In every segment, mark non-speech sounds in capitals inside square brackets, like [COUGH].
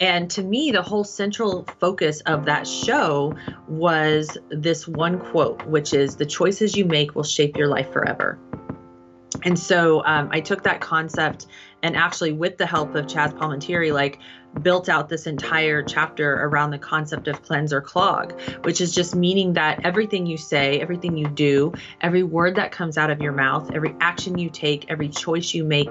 And to me, the whole central focus of that show was this one quote, which is the choices you make will shape your life forever. And so um, I took that concept and actually, with the help of Chazz Palminteri, like built out this entire chapter around the concept of cleanse or clog, which is just meaning that everything you say, everything you do, every word that comes out of your mouth, every action you take, every choice you make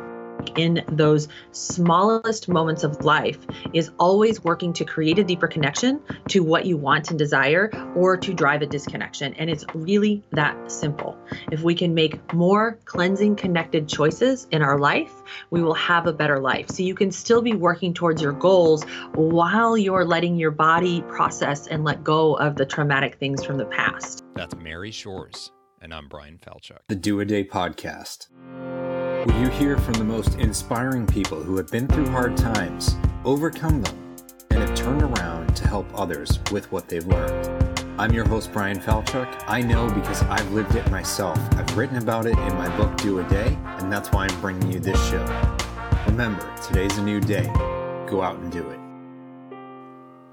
in those smallest moments of life is always working to create a deeper connection to what you want and desire or to drive a disconnection. And it's really that simple. If we can make more cleansing, connected choices in our life, we will have a better life. So you can still be working towards your goals while you're letting your body process and let go of the traumatic things from the past. That's Mary Shores. And I'm Bryan Falchuk. The Do a Day Podcast where you hear from the most inspiring people who have been through hard times, overcome them, and have turned around to help others with what they've learned. I'm your host, Bryan Falchuk. I know because I've lived it myself. I've written about it in my book, Do a Day, and that's why I'm bringing you this show. Remember, today's a new day. Go out and do it.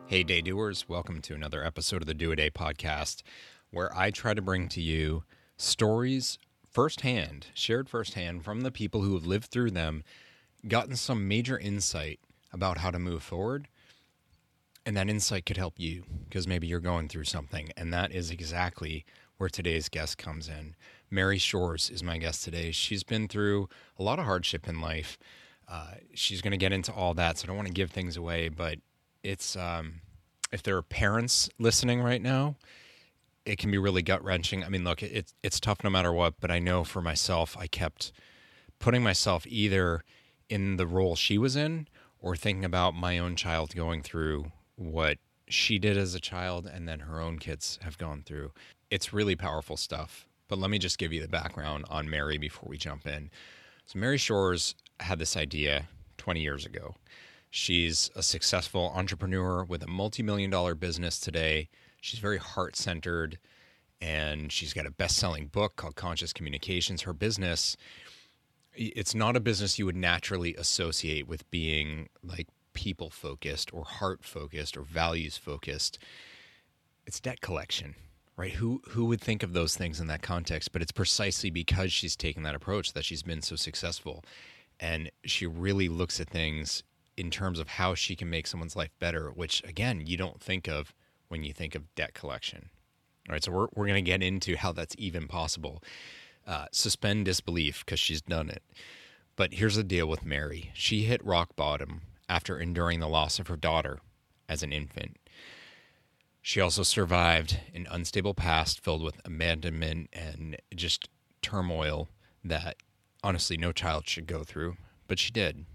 Hey, day doers. Welcome to another episode of the Do a Day podcast, where I try to bring to you stories firsthand, shared firsthand from the people who have lived through them, gotten some major insight about how to move forward. And that insight could help you because maybe you're going through something. And that is exactly where today's guest comes in. Mary Shores is my guest today. She's been through a lot of hardship in life. Uh, she's going to get into all that, so I don't want to give things away. But it's um, if there are parents listening right now, it can be really gut wrenching. I mean, look, it's it's tough no matter what, but I know for myself, I kept putting myself either in the role she was in or thinking about my own child going through what she did as a child and then her own kids have gone through. It's really powerful stuff. But let me just give you the background on Mary before we jump in. So, Mary Shores had this idea 20 years ago. She's a successful entrepreneur with a multi million dollar business today She's very heart centered and she's got a best selling book called Conscious Communications. Her business, it's not a business you would naturally associate with being like people focused or heart focused or values focused. It's debt collection, right? Who who would think of those things in that context? But it's precisely because she's taken that approach that she's been so successful. And she really looks at things in terms of how she can make someone's life better, which again, you don't think of when you think of debt collection. All right, so we're, we're going to get into how that's even possible. Uh, suspend disbelief because she's done it. But here's the deal with Mary she hit rock bottom after enduring the loss of her daughter as an infant. She also survived an unstable past filled with abandonment and just turmoil that honestly no child should go through, but she did.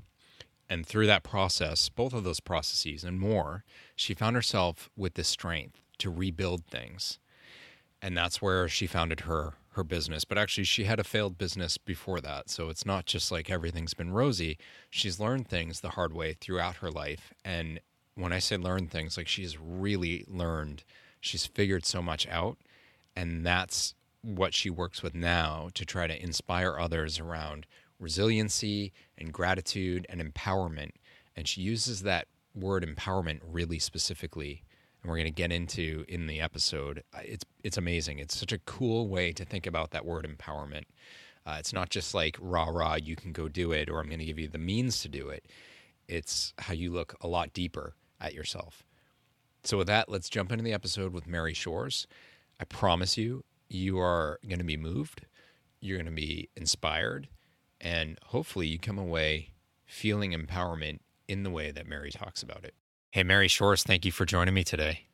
And through that process, both of those processes and more, she found herself with the strength to rebuild things. And that's where she founded her her business. But actually she had a failed business before that. So it's not just like everything's been rosy. She's learned things the hard way throughout her life. And when I say learn things, like she's really learned, she's figured so much out. And that's what she works with now to try to inspire others around resiliency and gratitude and empowerment. And she uses that word empowerment really specifically. And we're going to get into in the episode. It's it's amazing. It's such a cool way to think about that word empowerment. Uh, it's not just like rah rah, you can go do it, or I'm going to give you the means to do it. It's how you look a lot deeper at yourself. So with that, let's jump into the episode with Mary Shores. I promise you, you are going to be moved. You're going to be inspired and hopefully you come away feeling empowerment in the way that Mary talks about it. Hey, Mary Shores, thank you for joining me today.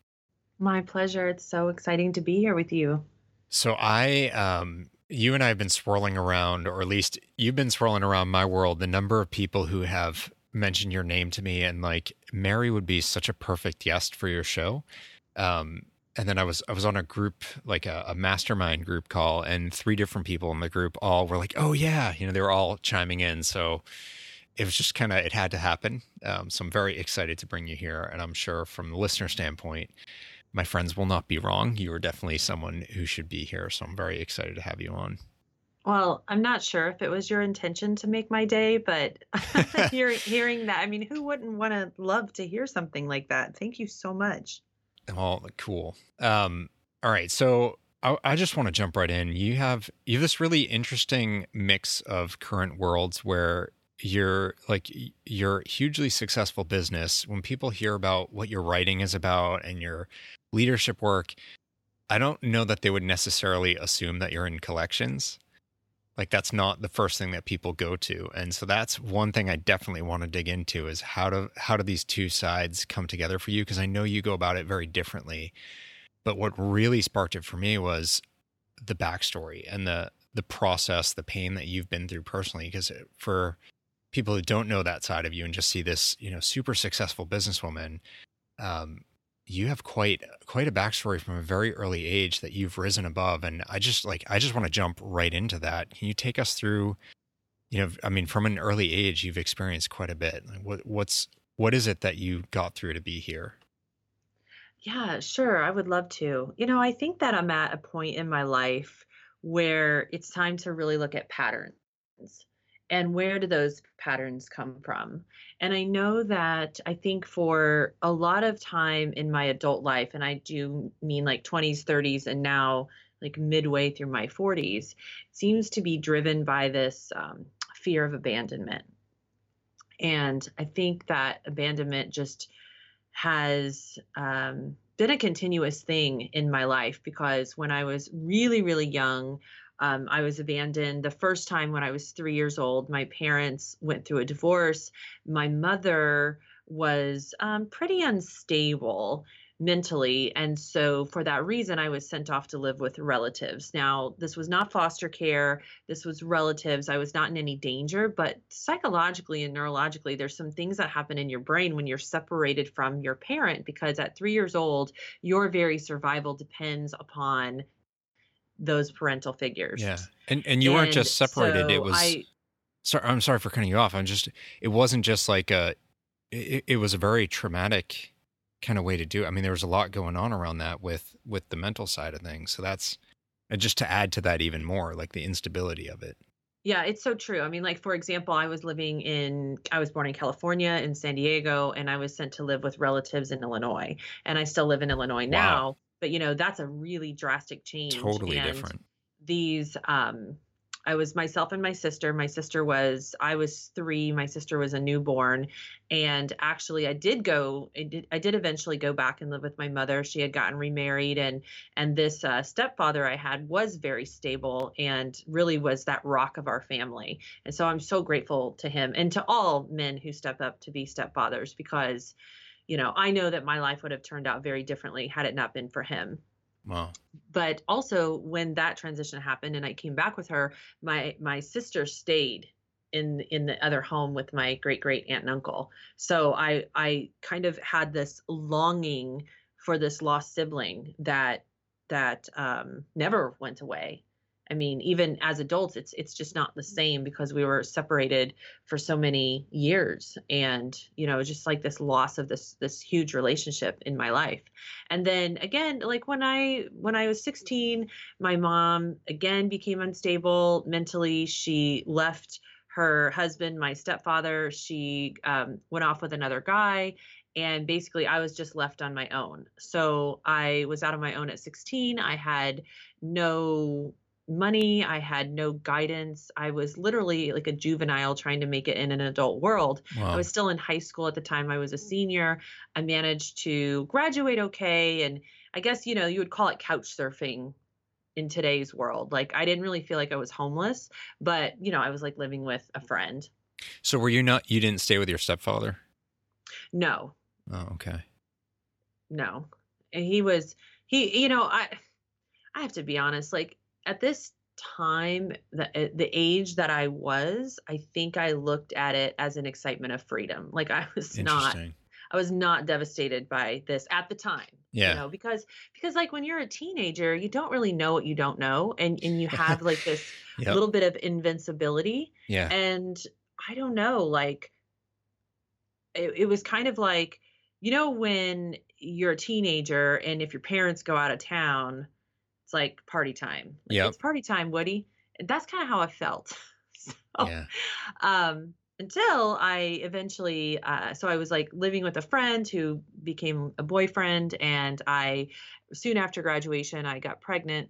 My pleasure. It's so exciting to be here with you. So, I, um, you and I have been swirling around, or at least you've been swirling around my world, the number of people who have mentioned your name to me, and like Mary would be such a perfect guest for your show. Um, and then I was I was on a group like a, a, mastermind group call, and three different people in the group all were like, "Oh yeah," you know, they were all chiming in. So it was just kind of it had to happen. Um, so I'm very excited to bring you here, and I'm sure from the listener standpoint, my friends will not be wrong. You are definitely someone who should be here. So I'm very excited to have you on. Well, I'm not sure if it was your intention to make my day, but [LAUGHS] [LAUGHS] hearing hearing that, I mean, who wouldn't want to love to hear something like that? Thank you so much. Oh, cool. Um, all right, so I, I just want to jump right in. You have you have this really interesting mix of current worlds where you're like your hugely successful business. When people hear about what your writing is about and your leadership work, I don't know that they would necessarily assume that you're in collections like that's not the first thing that people go to. And so that's one thing i definitely want to dig into is how do how do these two sides come together for you? Because i know you go about it very differently. But what really sparked it for me was the backstory and the the process the pain that you've been through personally. Because for people who don't know that side of you and just see this you know super successful businesswoman um, you have quite quite a backstory from a very early age that you've risen above and i just like i just want to jump right into that. Can you take us through you know i mean from an early age you've experienced quite a bit. What what's what is it that you got through to be here? Yeah sure i would love to. You know i think that i'm at a point in my life where it's time to really look at patterns. And where do those patterns come from and i know that i think for a lot of time in my adult life and i do mean like 20s 30s and now like midway through my 40s seems to be driven by this um, fear of abandonment. And i think that abandonment just has um, been a continuous thing in my life because when i was really really young um, I was abandoned the first time when I was three years old. My parents went through a divorce. My mother was um, pretty unstable mentally. And so, for that reason, I was sent off to live with relatives. Now, this was not foster care, this was relatives. I was not in any danger, but psychologically and neurologically, there's some things that happen in your brain when you're separated from your parent because at three years old, your very survival depends upon those parental figures. Yeah. And and you and weren't just separated. So it was I, sorry I'm sorry for cutting you off. I'm just it wasn't just like a it, it was a very traumatic kind of way to do it. I mean, there was a lot going on around that with with the mental side of things. So that's just to add to that even more, like the instability of it. Yeah, it's so true. I mean, like for example, I was living in I was born in California in San Diego and I was sent to live with relatives in Illinois. And I still live in Illinois now. But you know that's a really drastic change totally and different these um I was myself and my sister. My sister was I was 3, my sister was a newborn and actually I did go I did I did eventually go back and live with my mother. She had gotten remarried and and this uh, stepfather I had was very stable and really was that rock of our family. And so I'm so grateful to him and to all men who step up to be stepfathers because you know, I know that my life would have turned out very differently had it not been for him. Wow. But also when that transition happened and I came back with her, my my sister stayed in in the other home with my great great aunt and uncle. So I I kind of had this longing for this lost sibling that that um, never went away. I mean, even as adults, it's it's just not the same because we were separated for so many years, and you know, just like this loss of this this huge relationship in my life. And then again, like when I when I was 16, my mom again became unstable mentally. She left her husband, my stepfather. She um, went off with another guy, and basically I was just left on my own. So I was out on my own at 16. I had no money. I had no guidance. I was literally like a juvenile trying to make it in an adult world. Wow. I was still in high school at the time. I was a senior. I managed to graduate okay. And I guess, you know, you would call it couch surfing in today's world. Like I didn't really feel like I was homeless, but, you know, I was like living with a friend. So were you not, you didn't stay with your stepfather? No. Oh, okay. No. And he was, he, you know, I, I have to be honest, like at this time the eh, the age that I was, I think I looked at it as an excitement of freedom. Like I was not I was not devastated by this at the time. Yeah. You know, because because like when you're a teenager, you don't really know what you don't know and and you [LAUGHS] have like this yep. little bit of invincibility. Yeah. And I don't know, like it, it was kind of like you know when you're a teenager and if your parents go out of town it's like party time. Like, yeah, it's party time, Woody. that's kind of how I felt. [LAUGHS] so, Yeah. um, until I eventually, uh, so I was like living with a friend who became a boyfriend, and I soon after graduation I got pregnant,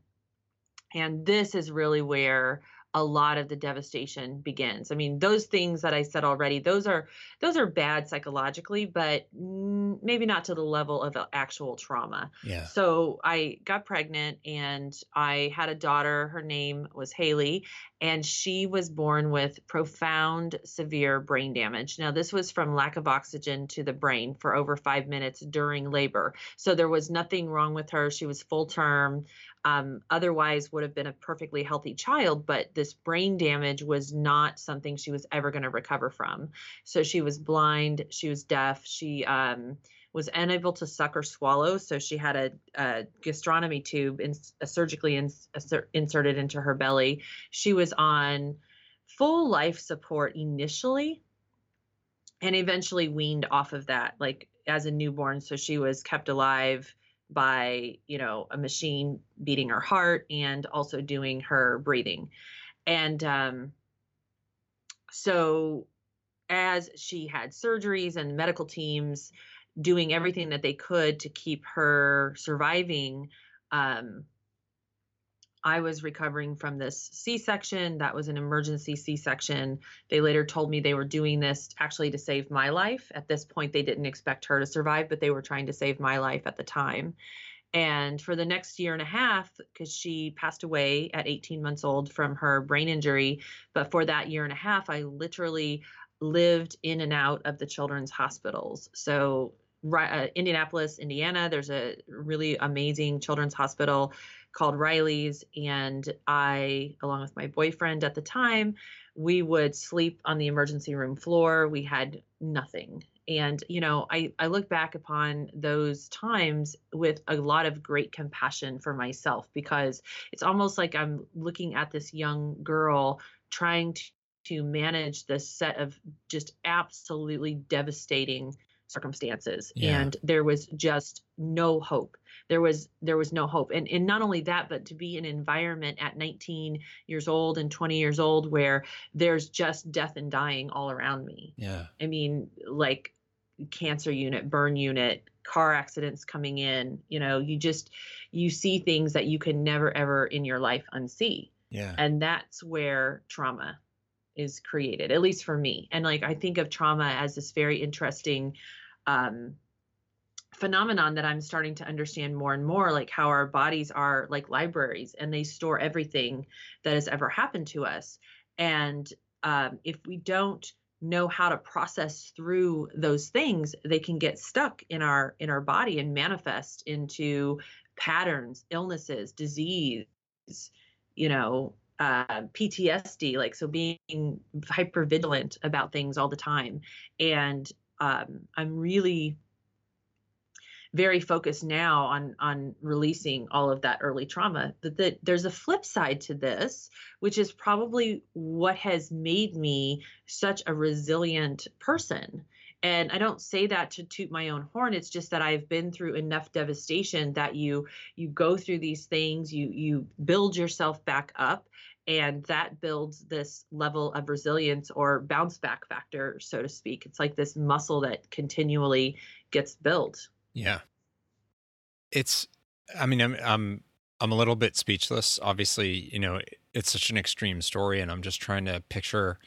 and this is really where a lot of the devastation begins. I mean, those things that I said already, those are those are bad psychologically, but maybe not to the level of actual trauma. Yeah. So I got pregnant and I had a daughter. Her name was Haley, and she was born with profound, severe brain damage. Now, this was from lack of oxygen to the brain for over five minutes during labor. So there was nothing wrong with her. She was full term. Um, otherwise, would have been a perfectly healthy child, but this brain damage was not something she was ever going to recover from. So she was blind. She was deaf. She um, was unable to suck or swallow. So she had a, a gastronomy tube in, surgically in, inserted into her belly. She was on full life support initially and eventually weaned off of that, like as a newborn. So she was kept alive by, you know, a machine beating her heart and also doing her breathing. And um, so as she had surgeries and medical teams doing everything that they could to keep her surviving. Um, I was recovering from this C section. That was an emergency C section. They later told me they were doing this actually to save my life. At this point, they didn't expect her to survive, but they were trying to save my life at the time. And for the next year and a half, because she passed away at 18 months old from her brain injury, but for that year and a half, I literally lived in and out of the children's hospitals. So uh, Indianapolis, Indiana. There's a really amazing children's hospital called Riley's. And I, along with my boyfriend at the time, we would sleep on the emergency room floor. We had nothing. And, you know, I, I look back upon those times with a lot of great compassion for myself because it's almost like I'm looking at this young girl trying to, to manage this set of just absolutely devastating circumstances yeah. and there was just no hope there was there was no hope. And and not only that but to be in an environment at 19 years old and 20 years old where there's just death and dying all around me. Yeah. I mean like cancer unit burn unit car accidents coming in you know you just you see things that you can never ever in your life unsee. Yeah. And that's where trauma is created at least for me. And like i think of trauma as this very interesting um phenomenon that i'm starting to understand more and more like how our bodies are like libraries and they store everything that has ever happened to us and um, if we don't know how to process through those things they can get stuck in our in our body and manifest into patterns illnesses disease you know uh, PTSD, like so being hyper vigilant about things all the time. And um, I'm really very focused now on on releasing all of that early trauma. That, that there's a flip side to this, which is probably what has made me such a resilient person and I don't say that to toot my own horn. It's just that I've been through enough devastation that you you go through these things, you you build yourself back up, and that builds this level of resilience or bounce back factor, so to speak. It's like this muscle that continually gets built. Yeah. It's I mean, I'm I'm I'm a little bit speechless. Obviously, you know, it's such an extreme story and I'm just trying to picture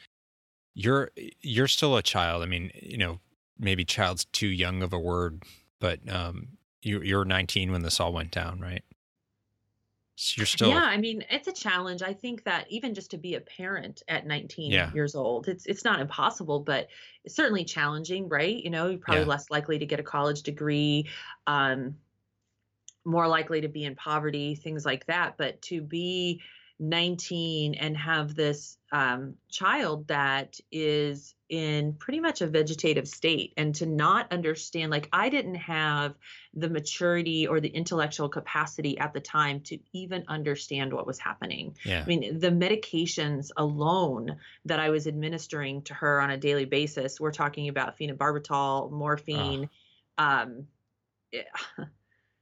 you're you're still a child. I mean, you know, maybe child's too young of a word, but um, you you're 19 when this all went down, right? You're still yeah. I mean, it's a challenge. I think that even just to be a parent at 19 yeah. years old, it's it's not impossible, but it's certainly challenging, right? You know, you're probably yeah. less likely to get a college degree. Um, more likely to be in poverty, things like that. But to be 19 and have this um, child that is in pretty much a vegetative state and to not understand like i didn't have the maturity or the intellectual capacity at the time to even understand what was happening yeah. i mean the medications alone that i was administering to her on a daily basis we're talking about phenobarbital morphine oh. um,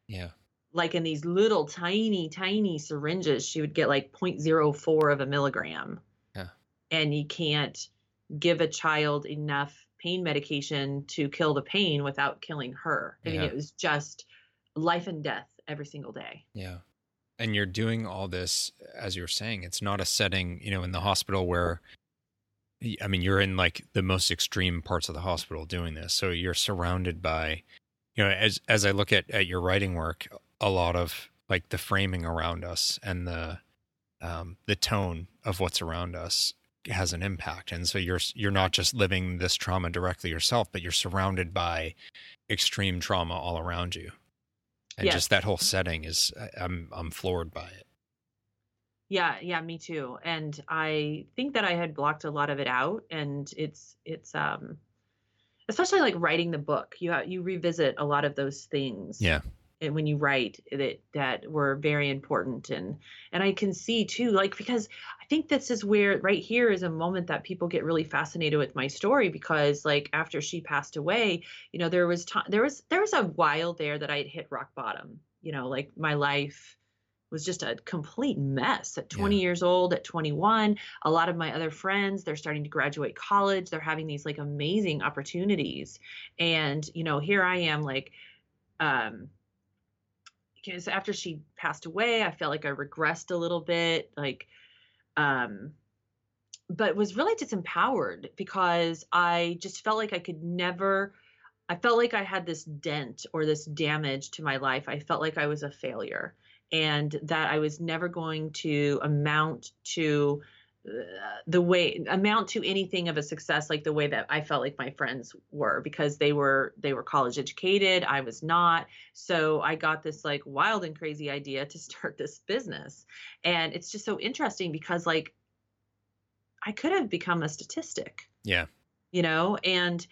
yeah [SIGHS] like in these little tiny, tiny syringes. She would get like 0.04 of a milligram. Yeah. And you can't give a child enough pain medication to kill the pain without killing her. I mean, it was just life and death every single day. Yeah. And you're doing all this, as you're saying, it's not a setting, you know, in the hospital where, I mean, you're in like the most extreme parts of the hospital doing this. So you're surrounded by, you know, as, as I look at, at your writing work, a lot of like the framing around us and the, um, the tone of what's around us has an impact. And so you're, you're not just living this trauma directly yourself, but you're surrounded by extreme trauma all around you and Yes. just that whole setting is i'm i'm floored by it Yeah, yeah, me too. And I think that I had blocked a lot of it out and it's it's um especially like writing the book. You ha- you revisit a lot of those things. Yeah. And when you write that that were very important and and I can see too like because I think this is where right here is a moment that people get really fascinated with my story because like after she passed away, you know, there was time there was there was a while there that I had hit rock bottom. You know, like my life was just a complete mess at 20 Yeah. years old at 21 a lot of my other friends they're starting to graduate college they're having these like amazing opportunities and you know here i am like um because after she passed away i felt like i regressed a little bit like um but was really disempowered because i just felt like i could never i felt like i had this dent or this damage to my life. I felt like i was a failure and that I was never going to amount to the way amount to anything of a success like the way that I felt like my friends were because they were they were college educated I was not. So I got this like wild and crazy idea to [LAUGHS] start this business. And it's just so interesting because like I could have become a statistic. Yeah. You know and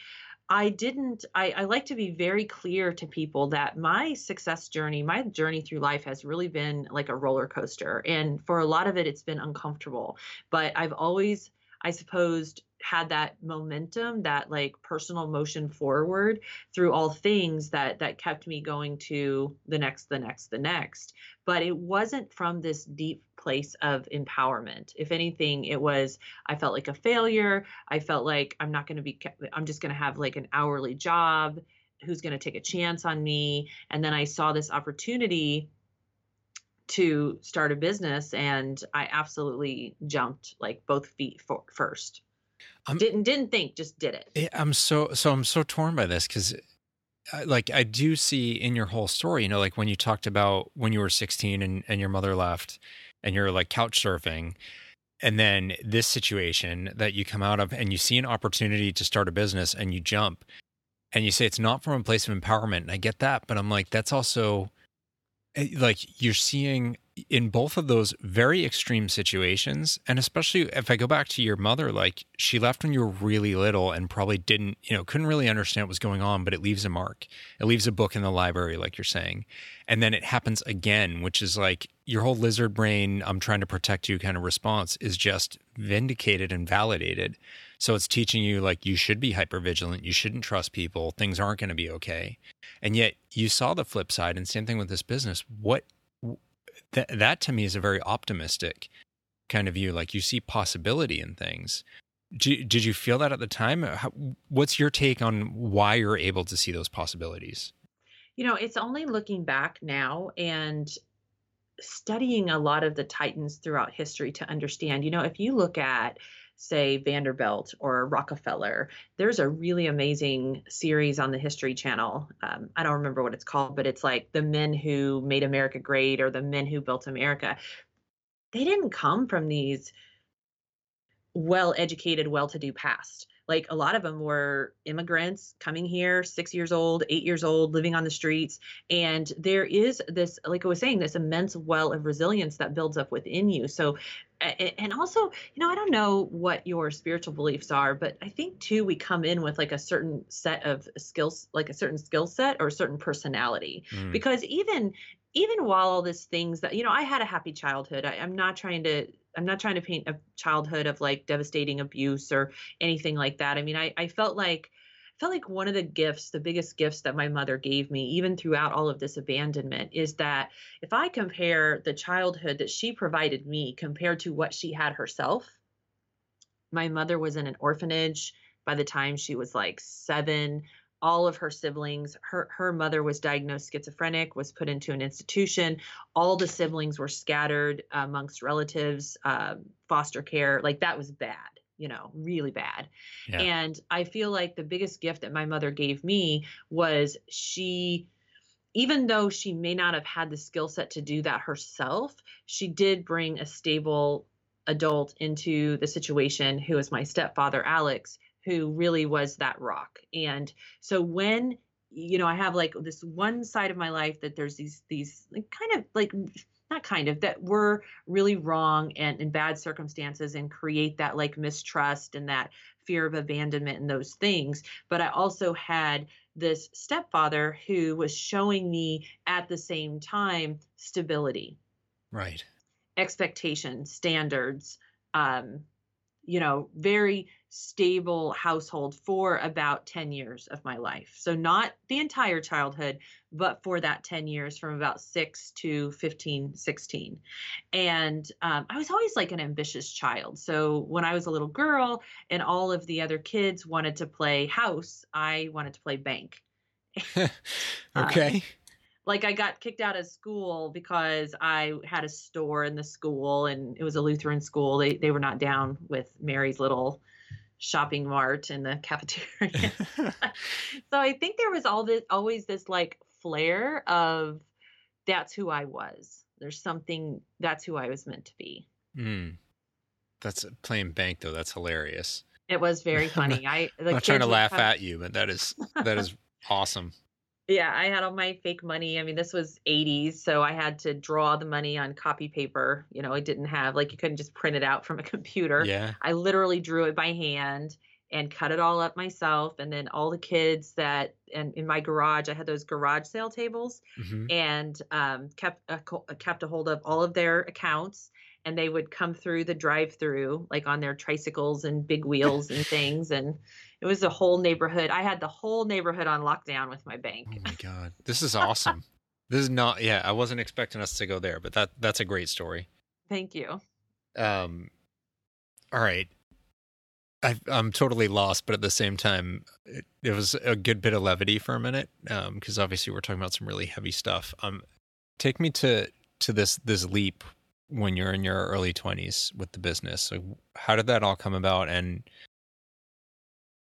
i didn't I, I like to be very clear to people that my success journey my journey through life has really been like a roller coaster and for a lot of it it's been uncomfortable but i've always i suppose had that momentum that like personal motion forward through all things that that kept me going to the next the next the next but it wasn't from this deep place of empowerment if anything it was i felt like a failure I felt like I'm not going to be, I'm just going to have like an hourly job. Who's going to take a chance on me? And then I saw this opportunity to start a business and I absolutely jumped like both feet for, first. I'm- didn't didn't think, just did it. Eh, i'm so so i'm so torn by this because like i do see in your whole story you know like when you talked about when you were 16 and, and your mother left and you're like couch surfing and then this situation that you come out of and you see an opportunity to start a business and you jump and you say it's not from a place of empowerment and i get that but i'm like that's also Eh, like you're seeing in both of those very extreme situations and especially if i go back to your mother like she left when you were really little and probably didn't you know couldn't really understand what was going on but it leaves a mark. It leaves a book in the library like you're saying. And then it happens again which is like your whole lizard brain i'm trying to protect you kind of response is just vindicated and validated so it's teaching you like you should be hyper vigilant you shouldn't trust people things aren't going to be okay. And yet you saw the flip side and same thing with this business. What that that to me is a very optimistic kind of view like you see possibility in things. Did, did you feel that at the time? How, what's your take on why you're able to see those possibilities? You know, it's only looking back now and studying a lot of the titans throughout history to understand. You know, if you look at say Vanderbilt or Rockefeller, there's a really amazing series on the History Channel. Um, I don't remember what it's called, but it's like the men who made America great or the men who built America. They didn't come from these well educated, well to do past. Like a lot of them were immigrants coming here, six years old, eight years old, living on the streets. And there is this, like I was saying, this immense well of resilience that builds up within you. So, and also, you know, I don't know what your spiritual beliefs are, but I think too, we come in with like a certain set of skills, like a certain skill set or a certain personality. Mm. because even even while all these things that you know i had a happy childhood. I, i'm not trying to i'm not trying to paint a childhood of like devastating abuse or anything like that. I mean i, I felt like felt like one of the gifts, the biggest gifts that my mother gave me, even throughout all of this abandonment, is that if I compare the childhood that she provided me compared to what she had herself, my mother was in an orphanage by the time she was like seven. All of her siblings her her mother was diagnosed schizophrenic was put into an institution. All the siblings were scattered amongst relatives uh, foster care like that was bad you know really bad yeah. and i feel like the biggest gift that my mother gave me was she even though she may not have had the skill set to do that herself she did bring a stable adult into the situation who was my stepfather alex who really was that rock. And so when you know, I have like this one side of my life that there's these these like kind of like not kind of that we're really wrong and in bad circumstances and create that like mistrust and that fear of abandonment and those things. But I also had this stepfather who was showing me at the same time stability. Right. Expectation, standards, um, you know, very stable household for about 10 years of my life. So, not the entire childhood, but for that 10 years from about 6 to 15, 16. And um, I was always like an ambitious child. So, when I was a little girl and all of the other kids wanted to play house, I wanted to play bank. [LAUGHS] okay. [LAUGHS] Um, like I got kicked out of school because I had a store in the school and it was a Lutheran school. They they were not down with Mary's little shopping mart in the [LAUGHS] cafeteria. [LAUGHS] so I think there was all this always this like flair of that's who I was. There's something that's who I was meant to be. Mm. That's playing bank though. That's hilarious. It was very [LAUGHS] funny. I I'm not trying to laugh have... at you, but that is that is awesome. Yeah, I had all my fake money. I mean, this was 80s, so I had to draw the money on copy paper. You know, I didn't have like you couldn't just print it out from a [LAUGHS] computer. Yeah. I literally drew it by hand and cut it all up myself and then all the kids that and in my garage i had those garage sale tables mm-hmm. and um, kept a, kept a hold of all of their accounts and they would come through the drive through like on their tricycles and big [LAUGHS] wheels and things and it was a whole neighborhood. I had the whole neighborhood on lockdown with my bank. Oh my [LAUGHS] god, this is awesome. this is not. Yeah, I wasn't expecting us to go there, but that that's a great story. Thank you. Um, all right. I, I'm totally lost, but at the same time, it, it was a good bit of levity for a minute because um, obviously we're talking about some really heavy stuff. Um, take me to to this this leap when you're in your early 20s with the business. So how did that all come about, and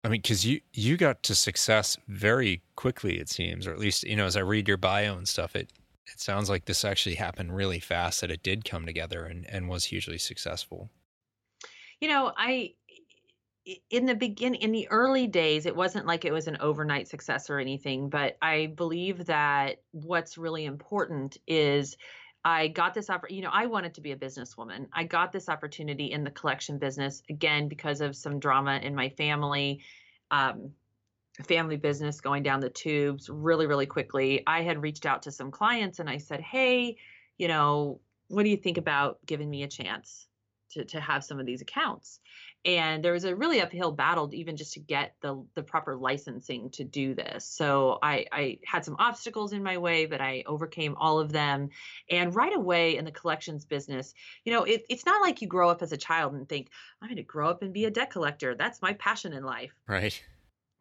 I mean, because you you got to success very quickly, it seems, or at least you know, as I read your bio and stuff, it it sounds like this actually happened really fast. That it did come together and and was hugely successful. You know, I in the beginning in the early days it wasn't like it was an overnight success or anything but i believe that what's really important is I got this opportunity. You know, I wanted to be a businesswoman. I got this opportunity in the collection business again because of some drama in my family, um, family business going down the tubes really, really quickly. I had reached out to some clients and I said, "Hey, you know, what do you think about giving me a chance to to have some of these accounts?" And there was a really uphill battle even just to get the the proper licensing to do this. So I, I had some obstacles in my way but i overcame all of them. And right away in the collections business you know it, it's not like you grow up as a child and think i'm going to grow up and be a debt collector. That's my passion in life. Right.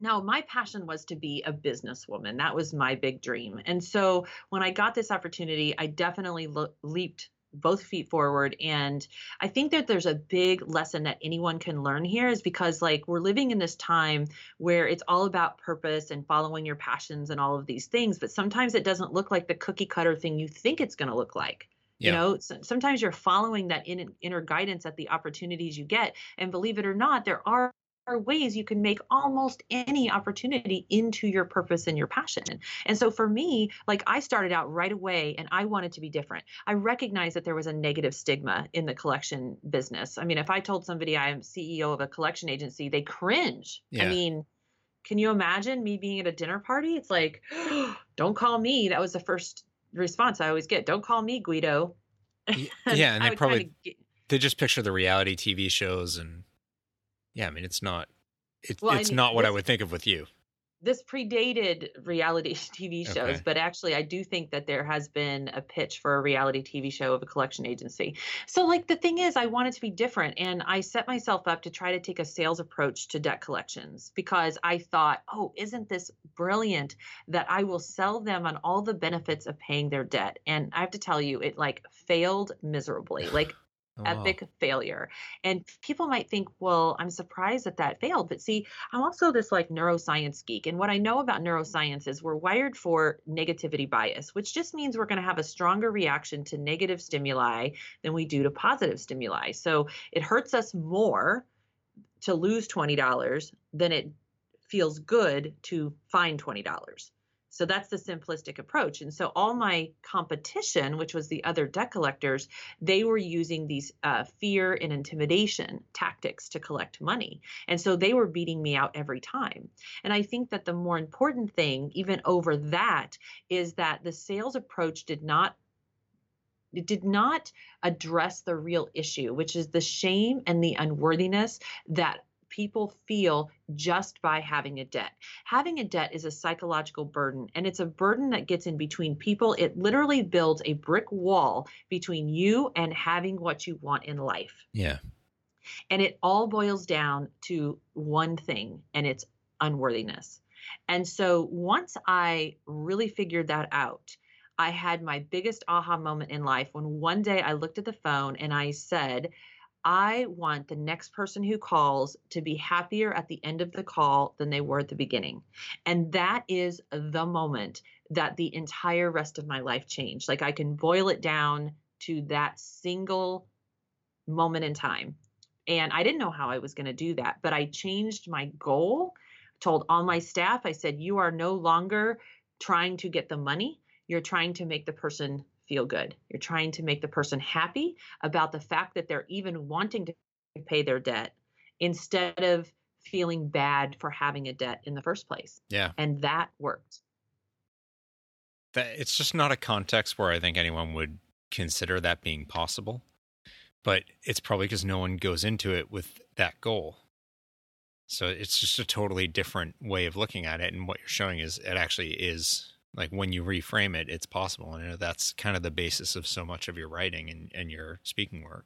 No, my passion was to be a businesswoman. That was my big dream. And so when I got this opportunity, I definitely lo- leaped both feet forward and i think that there's a big lesson that anyone can learn here is because like we're living in this time where it's all about purpose and following your passions and all of these things but sometimes it doesn't look like the cookie cutter thing you think it's going to look like yeah. you know sometimes you're following that inner guidance at the opportunities you get and believe it or not there are are ways you can make almost any opportunity into your purpose and your passion. And so for me, like I started out right away and I wanted to be different. I recognized that there was a negative stigma in the collection business. I mean, if I told somebody I'm CEO of a collection agency, they cringe. Yeah. I mean, can you imagine me being at a dinner party? It's like, [GASPS] don't call me. That was the first response I always get. Don't call me Guido. [LAUGHS] yeah, and they probably get, they just picture the reality TV shows and yeah, I mean, it's not. It, well, it's I mean, not what this, I would think of with you. this predated reality [LAUGHS] TV shows, okay. but actually, I do think that there has been a pitch for a reality TV show of a collection agency. So, like, the thing is, I wanted to be different, and I set myself up to try to take a sales approach to debt collections because I thought, oh, isn't this brilliant that I will sell them on all the benefits of paying their debt? And I have to tell you, it like failed miserably. Like, Oh, epic failure. And people might think, well, I'm surprised that that failed. But see, I'm also this like neuroscience geek. And what I know about neuroscience is we're wired for negativity bias, which just means we're going to have a stronger reaction to negative stimuli than we do to positive stimuli. So it hurts us more to lose $20 than it feels good to find $20. So that's the simplistic approach. And so all my competition, which was the other debt collectors, they were using these uh, fear and intimidation tactics to collect money. And so they were beating me out every time. And I think that the more important thing, even over that, is that the sales approach did not it did not address the real issue, which is the shame and the unworthiness that people feel just by having a debt. Having a debt is a psychological burden, and it's a burden that gets in between people. It literally builds a brick wall between you and having what you want in life. Yeah. And it all boils down to one thing, and it's unworthiness. And so once I really figured that out, I had my biggest aha moment in life when one day I looked at the phone and I said, I want the next person who calls to be happier at the end of the call than they were at the beginning. And that is the moment that the entire rest of my life changed. Like I can boil it down to that single moment in time. And I didn't know how I was going to do that, but I changed my goal, told all my staff, I said, You are no longer trying to get the money, you're trying to make the person feel good. You're trying to make the person happy about the fact that they're even wanting to pay their debt instead of feeling bad for having a debt in the first place. Yeah. And that worked. That it's just not a context where I think anyone would consider that being possible. But it's probably because no one goes into it with that goal. So it's just a totally different way of looking at it. And what you're showing is it actually is like when you reframe it it's possible and that's kind of the basis of so much of your writing and, and your speaking work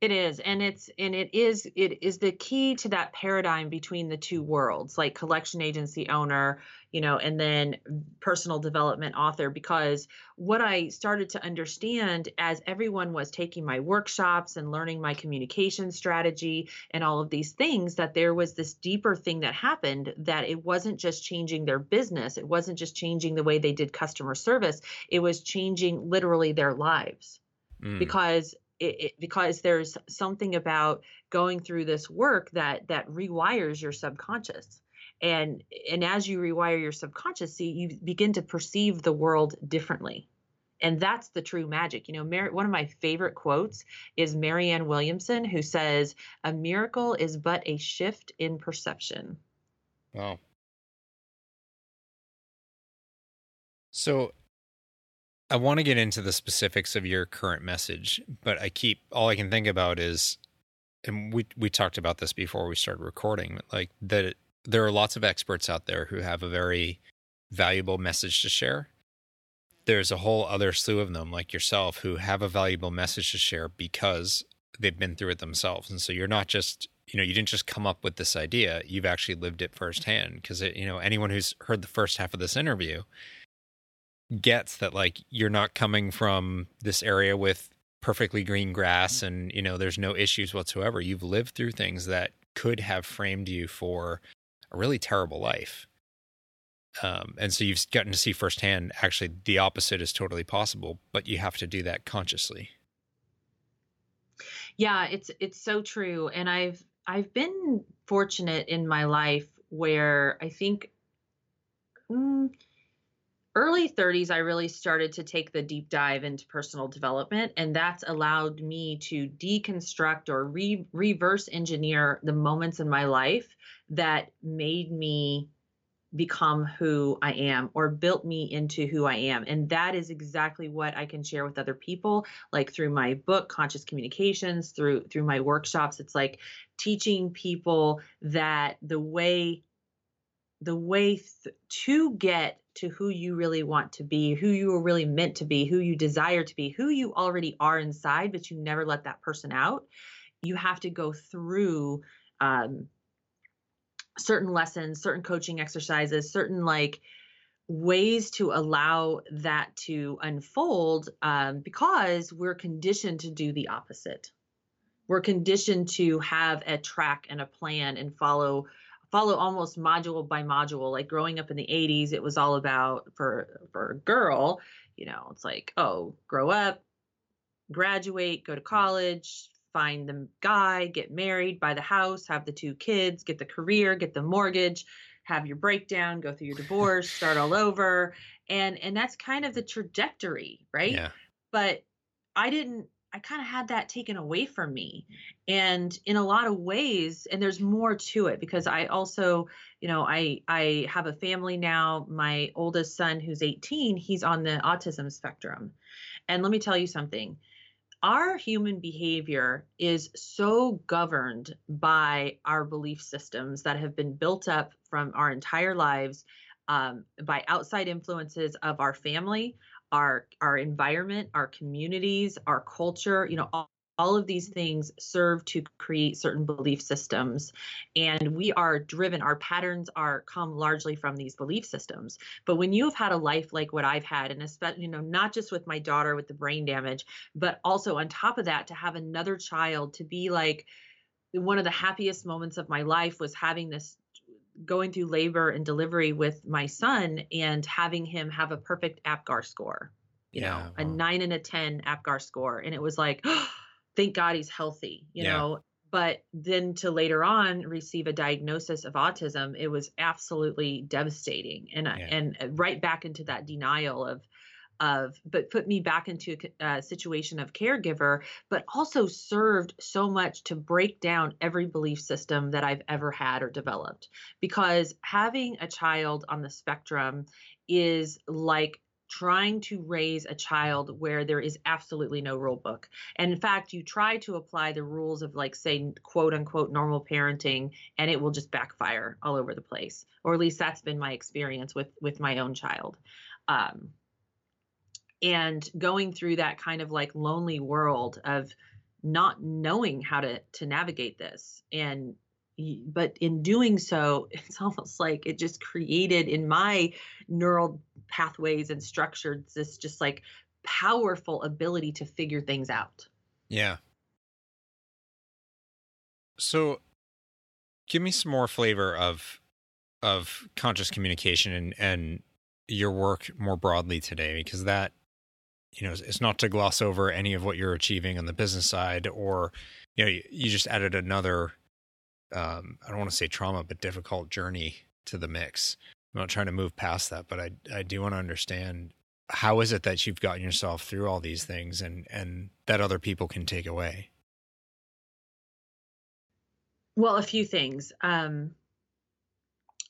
it is and it's and it is it is the key to that paradigm between the two worlds like collection agency owner you know and then personal development author because what i started to understand as everyone was taking my workshops and learning my communication strategy and all of these things that there was this deeper thing that happened that it wasn't just changing their business it wasn't just changing the way they did customer service it was changing literally their lives mm. because it, it, because there's something about going through this work that that rewires your subconscious. And and as you rewire your subconscious see you begin to perceive the world differently. And that's the true magic. You know Mar- one of my favorite quotes is marianne williamson who says a miracle is but a shift in perception. Wow. So I want to get into the specifics of your current message, but I keep all I can think about is, and we we talked about this before we started recording, like that there are lots of experts out there who have a very valuable message to share. There's a whole other slew of them, like yourself, who have a valuable message to share because they've been through it themselves, and so you're not just you know you didn't just come up with this idea; you've actually lived it firsthand. Because you know anyone who's heard the first half of this interview gets that like you're not coming from this area with perfectly green grass and you know there's no issues whatsoever. You've lived through things that could have framed you for a really terrible life. Um, and so you've gotten to see firsthand actually the opposite is totally possible but you have to do that consciously. Yeah it's it's so true. And i've i've been fortunate in my life where i think mm, early 30s, I really started to take the deep dive into personal development, and that's allowed me to deconstruct or re- reverse engineer the moments in my life that made me become who I am or built me into who I am. And that is exactly what I can share with other people like through my book Conscious Communications, through through my workshops. It's like teaching people that the way the way th- to get to who you really want to be, who you are really meant to be, who you desire to be, who you already are inside, but you never let that person out. You have to go through um, certain lessons, certain coaching exercises, certain like ways to allow that to unfold um, because we're conditioned to do the opposite. We're conditioned to have a track and a plan and follow follow almost module by module. Like growing up in the 80s it was all about for for a girl you know it's like oh grow up graduate go to college find the guy get married buy the house have the two kids get the career get the mortgage have your breakdown go through your [LAUGHS] divorce start all over. And and that's kind of the trajectory right? Yeah. but i didn't I kind of had that taken away from me. And in a lot of ways, and there's more to it because I also, you know, I I have a family now. My oldest son who's 18, he's on the autism spectrum. And let me tell you something. Our human behavior is so governed by our belief systems that have been built up from our entire lives um, by outside influences of our family, our our environment, our communities, our culture, you know, all, all of these things serve to create certain belief systems. And we are driven our patterns are come largely from these belief systems. But when you have had a life like what i've had and especially you know not just with my daughter with the brain damage but also on top of that to have another child to be like one of the happiest moments of my life was having this going through labor and delivery with my son and having him have a perfect APGAR score, you Yeah, know, a nine and a 10 APGAR score. And it was like, [GASPS] thank God he's healthy, you Yeah. know. But then to later on receive a diagnosis of autism, it was absolutely devastating. And, Yeah. and uh, right back into that denial of, of, but put me back into a a situation of caregiver, but also served so much to break down every belief system that I've ever had or developed because having a child on the spectrum is like trying to raise a child where there is absolutely no rule book. And in fact, you try to apply the rules of like say quote unquote normal parenting and it will just backfire all over the place. Or at least that's been my experience with with my own child. Um and going through that kind of like lonely world of not knowing how to to navigate this and but in doing so [LAUGHS] it's almost like it just created in my neural pathways and structures this just like powerful ability to figure things out Yeah. So give me some more flavor of of conscious communication and and your work more broadly today because that you know it's not to gloss over any of what you're achieving on the business side or you know you, you just added another um I don't want to say trauma but difficult journey to the mix. I'm not trying to move past that but I I do want to understand how is it that you've gotten yourself through all these things and and that other people can take away. Well, a few things. Um,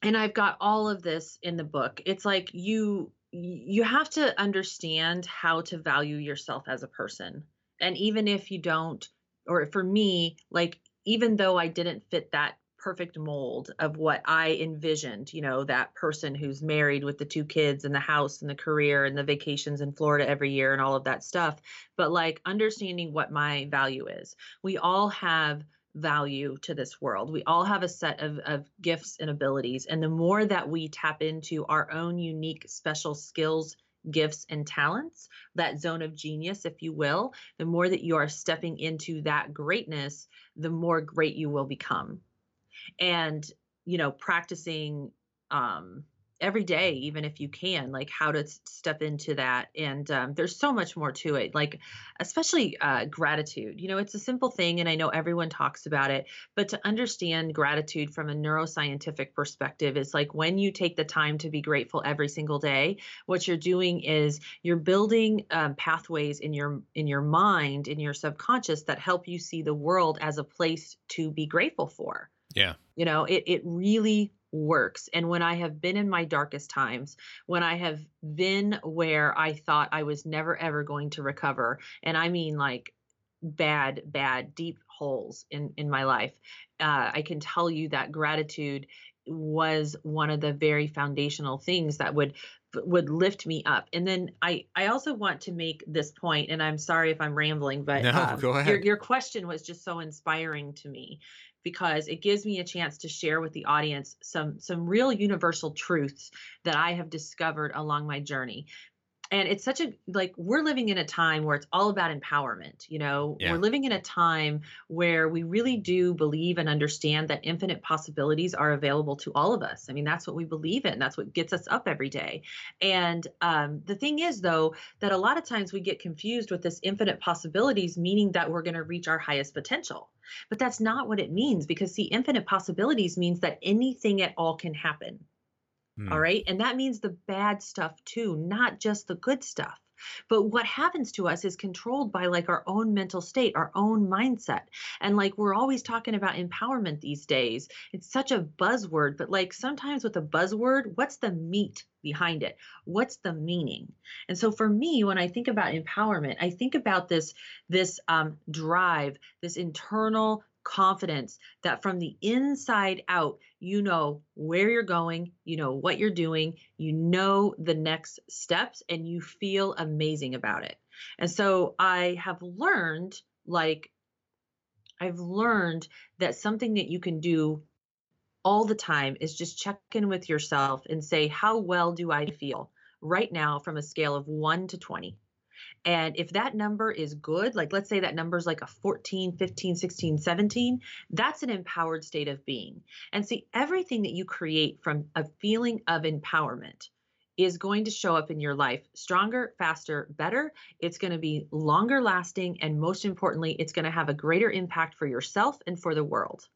and I've got all of this in the book. It's like you you have to understand how to value yourself as a person. And even if you don't or for me, like even though I didn't fit that perfect mold of what I envisioned, you know, that person who's married with the two kids and the house and the career and the vacations in Florida every year and all of that stuff, but like understanding what my value is. We all have value to this world. We all have a set of, of gifts and abilities. And the more that we tap into our own unique special skills, gifts, and talents, that zone of genius, if you will, the more that you are stepping into that greatness, the more great you will become. And, you know, practicing um every day even if you can like how to step into that and um, there's so much more to it like especially uh, gratitude you know it's a simple thing and i know everyone talks about it but to understand gratitude from a neuroscientific perspective is like when you take the time to be grateful every single day what you're doing is you're building um, pathways in your in your mind in your subconscious that help you see the world as a place to be grateful for Yeah. you know it it really works and when i have been in my darkest times when i have been where i thought i was never ever going to recover and i mean like bad bad deep holes in in my life uh, i can tell you that gratitude was one of the very foundational things that would would lift me up. And then I I also want to make this point, and I'm sorry if I'm rambling, but no, um. Your your question was just so inspiring to me because it gives me a chance to share with the audience some some real universal truths that I have discovered along my journey and it's such a like we're living in a time where it's all about empowerment you know? Yeah. we're living in a time where we really do believe and understand that infinite possibilities are available to all of us. I mean that's what we believe in. That's what gets us up every day. And um, the thing is though that a lot of times we get confused with this infinite possibilities meaning that we're going to reach our highest potential. But that's not what it means because see infinite possibilities means that anything at all can happen all hmm. right. And that means the bad stuff too, not just the good stuff. But what happens to us is controlled by like our own mental state, our own mindset. And like we're always talking about empowerment these days. It's such a buzzword, but like sometimes with a buzzword, what's the meat behind it? What's the meaning? And so for me, when I think about empowerment, I think about this this um, drive, this internal confidence that from the inside out, you know where you're going, you know what you're doing, you know the next steps, and you feel amazing about it. And so I have learned, like, I've learned that something that you can do all the time is just check in with yourself and say, How well do I feel right now from a scale of one to 20? And if that number is good, like let's say that number is like a 14, 15, 16, 17, that's an empowered state of being. And see, everything that you create from a feeling of empowerment is going to show up in your life stronger, faster, better. It's going to be longer lasting. And most importantly, it's going to have a greater impact for yourself and for the world.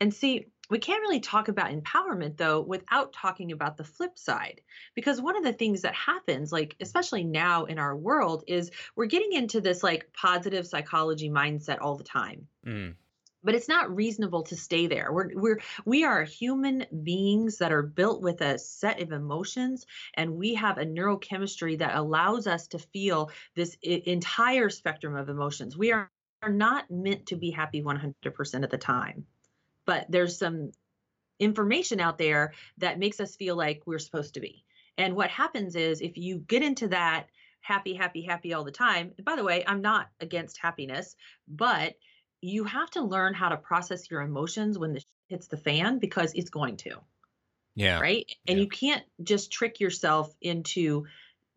And see, we can't really talk about empowerment though without talking about the flip side. Because one of the things that happens, like especially now in our world, is we're getting into this like positive psychology mindset all the time. Mm. But it's not reasonable to stay there. We're we're we are human beings that are built with a set of emotions, and we have a neurochemistry that allows us to feel this I- entire spectrum of emotions. We are, are not meant to be happy 100% of the time but there's some information out there that makes us feel like we're supposed to be. And what happens is if you get into that happy, happy, happy all the time, by the way, I'm not against happiness, but you have to learn how to process your emotions when the hits the fan because it's going to. Yeah. Right. And yeah. you can't just trick yourself into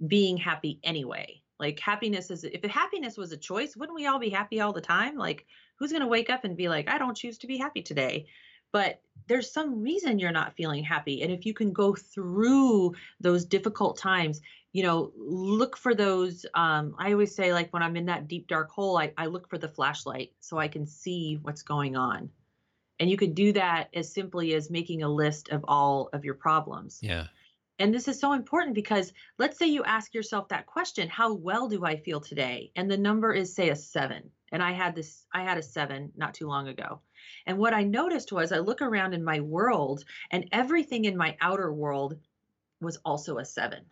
being happy anyway. Like happiness is if happiness was a choice, wouldn't we all be happy all the time? Like who's going to wake up and be like, I don't choose to be happy today? But there's some reason you're not feeling happy. And if you can go through those difficult times, you know, look for those. Um, I always say, like, when I'm in that deep, dark hole, I, I look for the flashlight so I can see what's going on. And you could do that as simply as making a list of all of your problems. Yeah. And this is so important because let's say you ask yourself that question, how well do I feel today? And the number is say a 7. And I had this I had a 7 not too long ago. And what I noticed was I look around in my world and everything in my outer world was also a 7.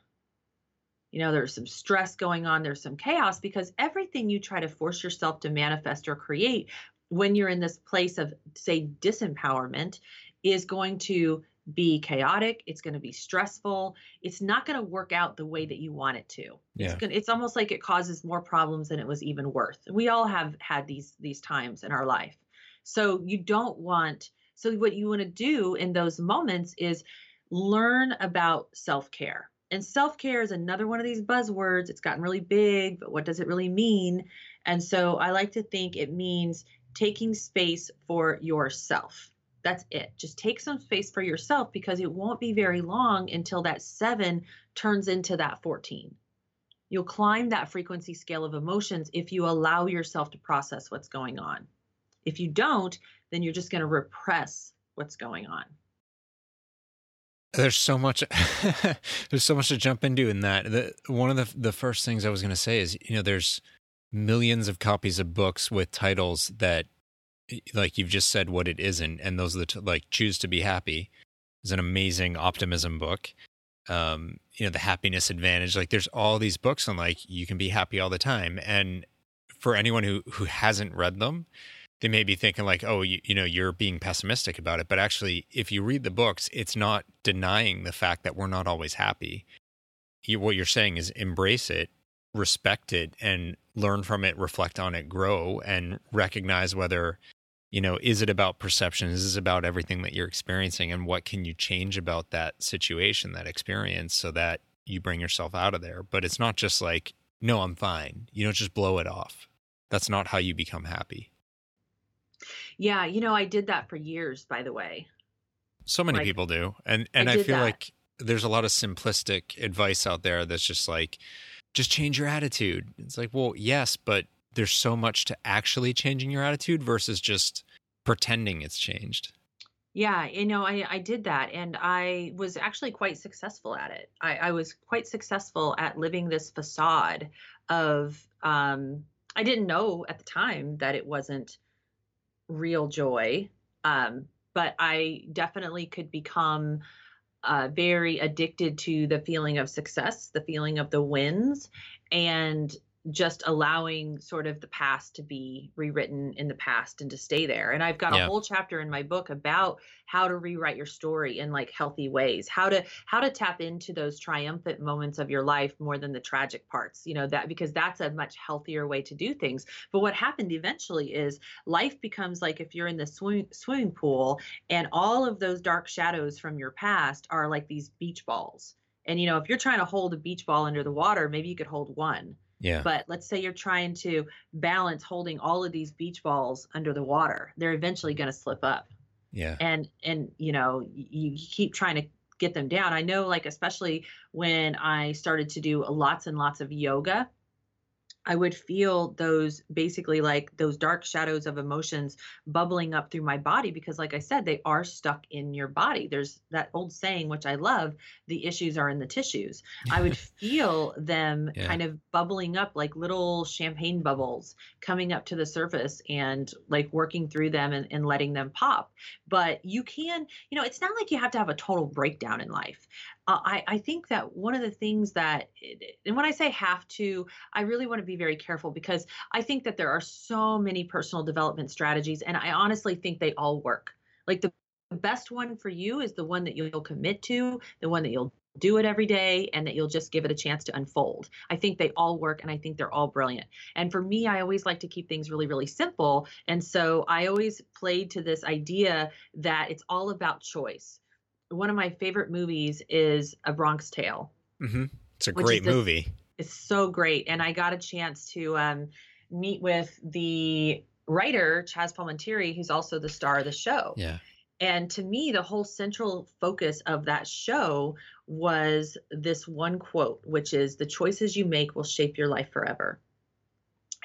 You know, there's some stress going on, there's some chaos because everything you try to force yourself to manifest or create when you're in this place of say disempowerment is going to be chaotic it's going to be stressful it's not going to work out the way that you want it to. Yeah. it's, gonna, it's almost like it causes more problems than it was even worth. We all have had these these times in our life. So you don't want so what you want to do in those moments is learn about self-care. And self-care is another one of these buzzwords. It's gotten really big but what does it really mean? And so i like to think it means taking space for yourself that's it. Just take some space for yourself because it won't be very long until that seven turns into that 14. You'll climb that frequency scale of emotions if you allow yourself to process what's going on. If you don't, then you're just going to repress what's going on. There's so much. [LAUGHS] there's so much to jump into in that. The, one of the the first things I was going to say is, you know, there's millions of copies of books with titles that like you've just said what it isn't and those that like choose to be happy is an amazing optimism book um you know the happiness advantage like there's all these books on like you can be happy all the time and for anyone who who hasn't read them they may be thinking like, oh, you, you know, you're being pessimistic about it. But actually, if you read the books, it's not denying the fact that we're not always happy. You, what you're saying is embrace it, respect it, and learn from it, reflect on it, grow, and recognize whether, you know, is it about perception? Is this about everything that you're experiencing? And what can you change about that situation, that experience, so that you bring yourself out of there? But it's not just like, no, I'm fine. You don't just blow it off. That's not how you become happy. Yeah, you know, I did that for years, by the way. So many like, people do. And and I, I feel that. like there's a lot of simplistic advice out there that's just like just change your attitude. It's like, well, yes, but there's so much to actually changing your attitude versus just pretending it's changed. Yeah, you know, I, I did that and I was actually quite successful at it. I, I was quite successful at living this facade of um I didn't know at the time that it wasn't real joy. Um, but I definitely could become uh, very addicted to the feeling of success, the feeling of the wins, and just allowing sort of the past to be rewritten in the past and to stay there. And I've got yeah. a whole chapter in my book about how to rewrite your story in like healthy ways, how to how to tap into those triumphant moments of your life more than the tragic parts. You know, that because that's a much healthier way to do things. But what happened eventually is life becomes like if you're in the swim, swimming pool and all of those dark shadows from your past are like these beach balls. And you know, if you're trying to hold a beach ball under the water, maybe you could hold one yeah. But let's say you're trying to balance holding all of these beach balls under the water. They're eventually going to slip up. Yeah. And and you know, you, you keep trying to get them down. I know like especially when I started to do lots and lots of yoga, I would feel those basically like those dark shadows of emotions bubbling up through my body because, like I said, they are stuck in your body. There's that old saying, which I love the issues are in the tissues. I would [LAUGHS] feel them yeah. kind of bubbling up like little champagne bubbles coming up to the surface and like working through them and, and letting them pop. But you can, you know, it's not like you have to have a total breakdown in life uh, I, I think that one of the things that, and when I say have to, I really want to be very careful because I think that there are so many personal development strategies, and I honestly think they all work. Like the best one for you is the one that you'll commit to, the one that you'll do it every day and that you'll just give it a chance to unfold. I think they all work and I think they're all brilliant. And for me, I always like to keep things really, really simple. And so I always played to this idea that it's all about choice one of my favorite movies is A Bronx Tale. Mm-hmm. It's a great movie. It's so great, and I got a chance to um, meet with the writer Chazz Palminteri, who's also the star of the show. Yeah. And to me, the whole central focus of that show was this one quote, which is the choices you make will shape your life forever.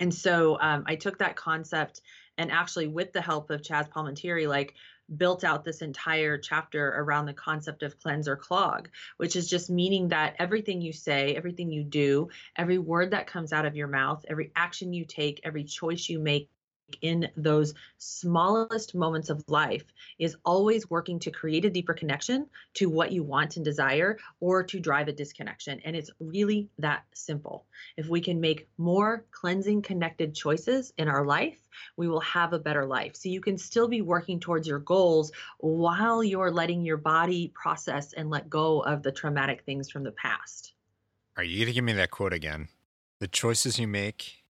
And so um, I took that concept and actually, with the help of Chazz Palminteri, like built out this entire chapter around the concept of cleanse or clog, which is just meaning that everything you say, everything you do, every word that comes out of your mouth, every action you take, every choice you make in those smallest moments of life is always working to create a deeper connection to what you want and desire or to drive a disconnection. And it's really that simple. If we can make more cleansing, connected choices in our life, we will have a better life. So you can still be working towards your goals while you're letting your body process and let go of the traumatic things from the past. Are you going to give me that quote again? The choices you make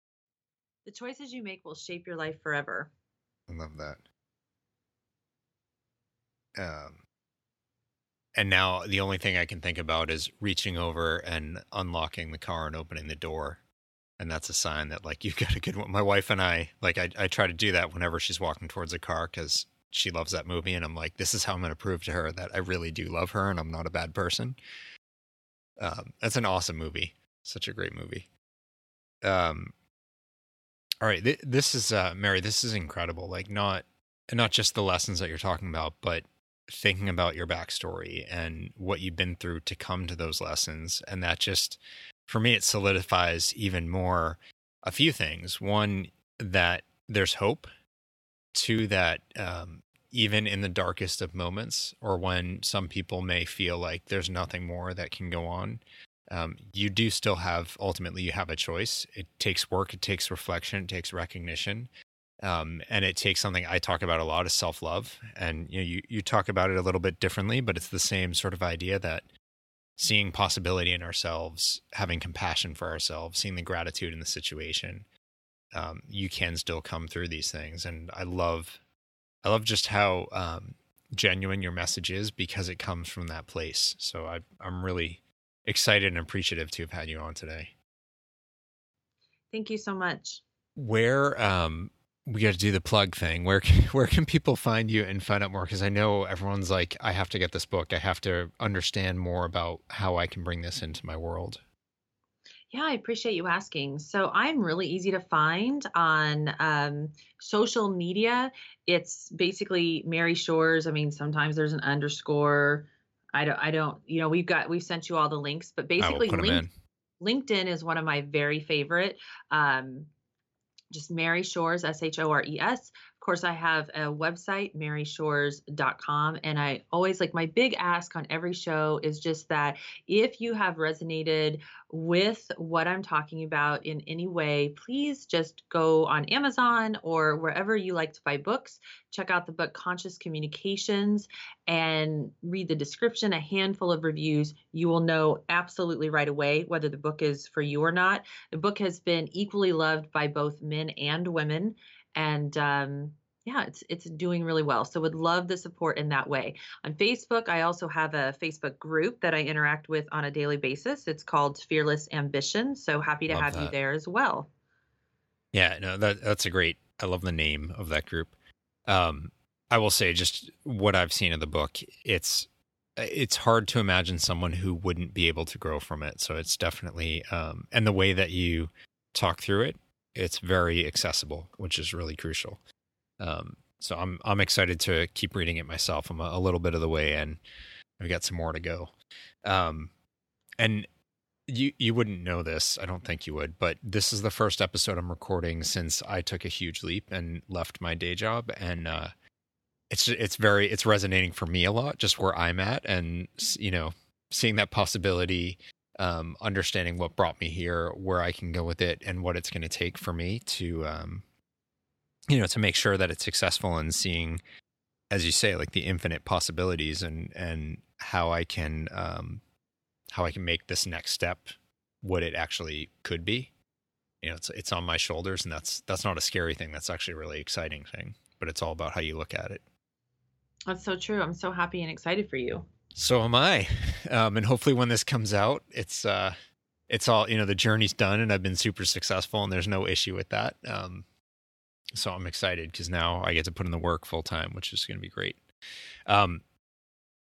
the choices you make will shape your life forever. I love that. Um, and now the only thing I can think about is reaching over and unlocking the car and opening the door. And that's a sign that like [LAUGHS] you've got a good one. My wife and I, like I, I try to do that whenever she's walking towards a car because she loves that movie. And I'm like, this is how I'm going to prove to her that I really do love her and I'm not a bad person. Um, that's an awesome movie. Such a great movie. Um, all right, th- this is uh, Mary. This is incredible. Like not not just the lessons that you're talking about, but thinking about your backstory and what you've been through to come to those lessons, and that just for me it solidifies even more a few things. One that there's hope. Two that um, even in the darkest of moments, or when some people may feel like there's nothing more that can go on, um, you do still have ultimately you have a choice. It takes work, it takes reflection, it takes recognition. Um, and it takes something I talk about a lot is self love, and you know you you talk about it a little bit differently, but it's the same sort of idea that seeing possibility in ourselves, having compassion for ourselves, seeing the gratitude in the situation, um, you can still come through these things. And I love, I love just how um, genuine your message is because it comes from that place. So I, I'm really excited and appreciative to have had you on today. Thank you so much. Where um, we got to do the plug thing. Where can, [LAUGHS] where can people find you and find out more? Because I know everyone's like, I have to get this book. I have to understand more about how I can bring this into my world. Yeah, I appreciate you asking. So I'm really easy to find on um, social media. It's basically Mary Shores. I mean, sometimes there's an underscore. I don't. I don't. You know, we've got we've sent you all the links, but basically, link, LinkedIn is one of my very favorite. Um, just Mary Shores, S H O R E S. Course, I have a website, maryshores.com. And I always like my big ask on every show is just that if you have resonated with what I'm talking about in any way, please just go on Amazon or wherever you like to buy books. Check out the book Conscious Communications and read the description, a handful of reviews. You will know absolutely right away whether the book is for you or not. The book has been equally loved by both men and women. And um, yeah, it's it's doing really well. So would love the support in that way. On Facebook, I also have a Facebook group that I interact with on a daily basis. It's called Fearless Ambition. So happy to love have that. you there as well. Yeah, no, that that's a great. I love the name of that group. Um, I will say just what I've seen in the book. It's it's hard to imagine someone who wouldn't be able to grow from it. So it's definitely um, and the way that you talk through it, it's very accessible, which is really crucial. Um, so I'm I'm excited to keep reading it myself. I'm a, a little bit of the way in. I've got some more to go. Um, and you you wouldn't know this, I don't think you would, but this is the first episode I'm recording since I took a huge leap and left my day job, and uh, it's it's very it's resonating for me a lot, just where I'm at, and you know, seeing that possibility, um, understanding what brought me here, where I can go with it, and what it's going to take for me to um, you know to make sure that it's successful and seeing as you say like the infinite possibilities and and how i can um how i can make this next step what it actually could be. You know it's it's on my shoulders and that's that's not a scary thing. That's actually a really exciting thing but it's all about how you look at it. That's so true. I'm so happy and excited for you so am i um and hopefully when this comes out it's uh it's all you know the journey's done and i've been super successful and there's no issue with that um so I'm excited because now I get to put in the work full time, which is going to be great. Um,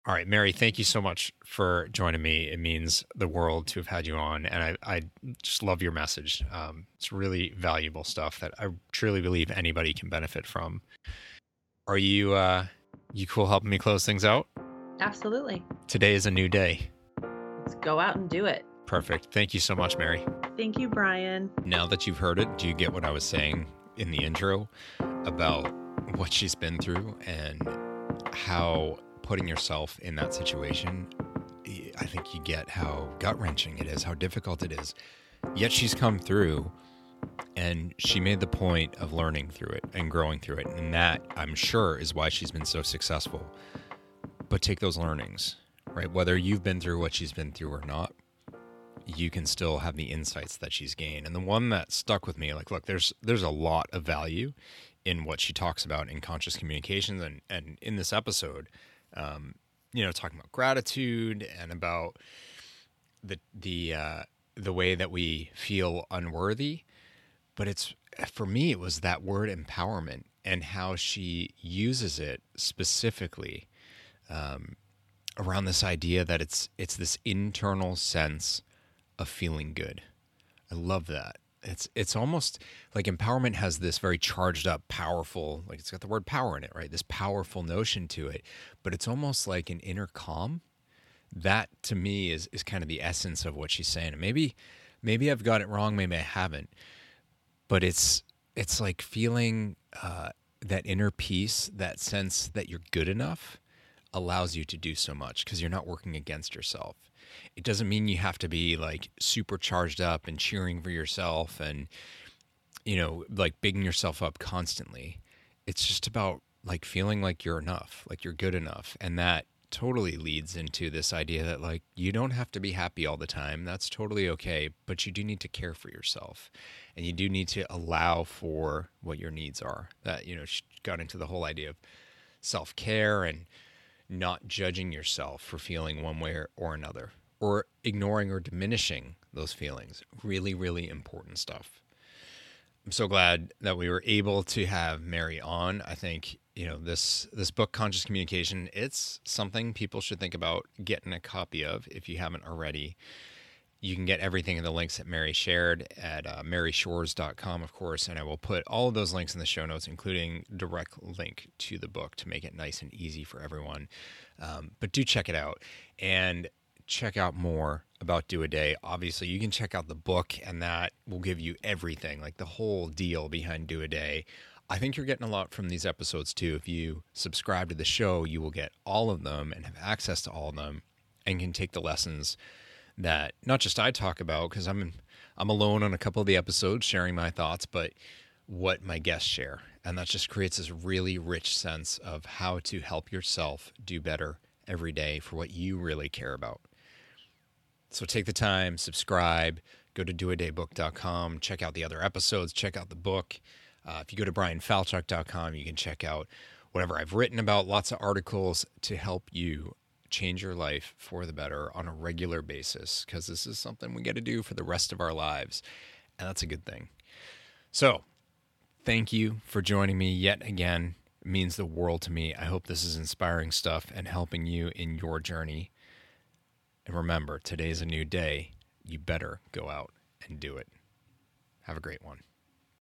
all right, Mary, thank you so much for joining me. It means the world to have had you on, and I, I just love your message. Um, it's really valuable stuff that I truly believe anybody can benefit from. Are you uh, you cool helping me close things out? Absolutely. Today is a new day. Let's go out and do it. Perfect. Thank you so much, Mary. Thank you, Bryan. Now that you've heard it, do you get what I was saying in the intro about what she's been through and how putting yourself in that situation, I think you get how gut wrenching it is, how difficult it is. Yet she's come through and she made the point of learning through it and growing through it. And that, I'm sure, is why she's been so successful. But take those learnings, right? Whether you've been through what she's been through or not, you can still have the insights that she's gained. And the one that stuck with me, like, look, there's there's a lot of value in what she talks about in conscious communications, and and in this episode, um, you know, talking about gratitude and about the the uh, the way that we feel unworthy. But it's for me, it was that word empowerment and how she uses it specifically um, around this idea that it's it's this internal sense of feeling good. I love that. It's it's almost like empowerment has this very charged up, powerful, like it's got the word power in it, right? This powerful notion to it, but it's almost like an inner calm. That to me is is kind of the essence of what she's saying. Maybe maybe I've got it wrong, maybe I haven't. But it's it's like feeling uh, that inner peace, that sense that you're good enough allows you to do so much because you're not working against yourself it doesn't mean you have to be like super charged up and cheering for yourself and you know, like bigging yourself up constantly. It's just about like feeling like you're enough, like you're good enough. And that totally leads into this idea that like you don't have to be happy all the time. That's totally okay, but you do need to care for yourself. And you do need to allow for what your needs are. That, you know, got into the whole idea of self-care and not judging yourself for feeling one way or another or ignoring or diminishing those feelings. Really, really important stuff. I'm so glad that we were able to have Mary on. I think you know this this book, Conscious Communication. It's something people should think about getting a copy of if you haven't already. You can get everything in the links that Mary shared at uh, maryshores.com, of course, and I will put all of those links in the show notes, including direct link to the book to make it nice and easy for everyone. Um, but do check it out and check out more about Do a Day, obviously you can check out the book and that will give you everything, like the whole deal behind Do a Day. I think you're getting a lot from these episodes too. If you subscribe to the show, you will get all of them and have access to all of them and can take the lessons that not just I talk about because I'm I'm alone on a couple of the episodes sharing my thoughts, but what my guests share. And that just creates this really rich sense of how to help yourself do better every day for what you really care about. So take the time, subscribe, go to doadaybook.com, check out the other episodes, check out the book. Uh, if you go to bryanfalchuk.com, you can check out whatever I've written about, lots of articles to help you change your life for the better on a regular basis because this is something we got to do for the rest of our lives. And that's a good thing. So, thank you for joining me yet again. It means the world to me. I hope this is inspiring stuff and helping you in your journey. And remember, today's a new day. You better go out and do it. Have a great one.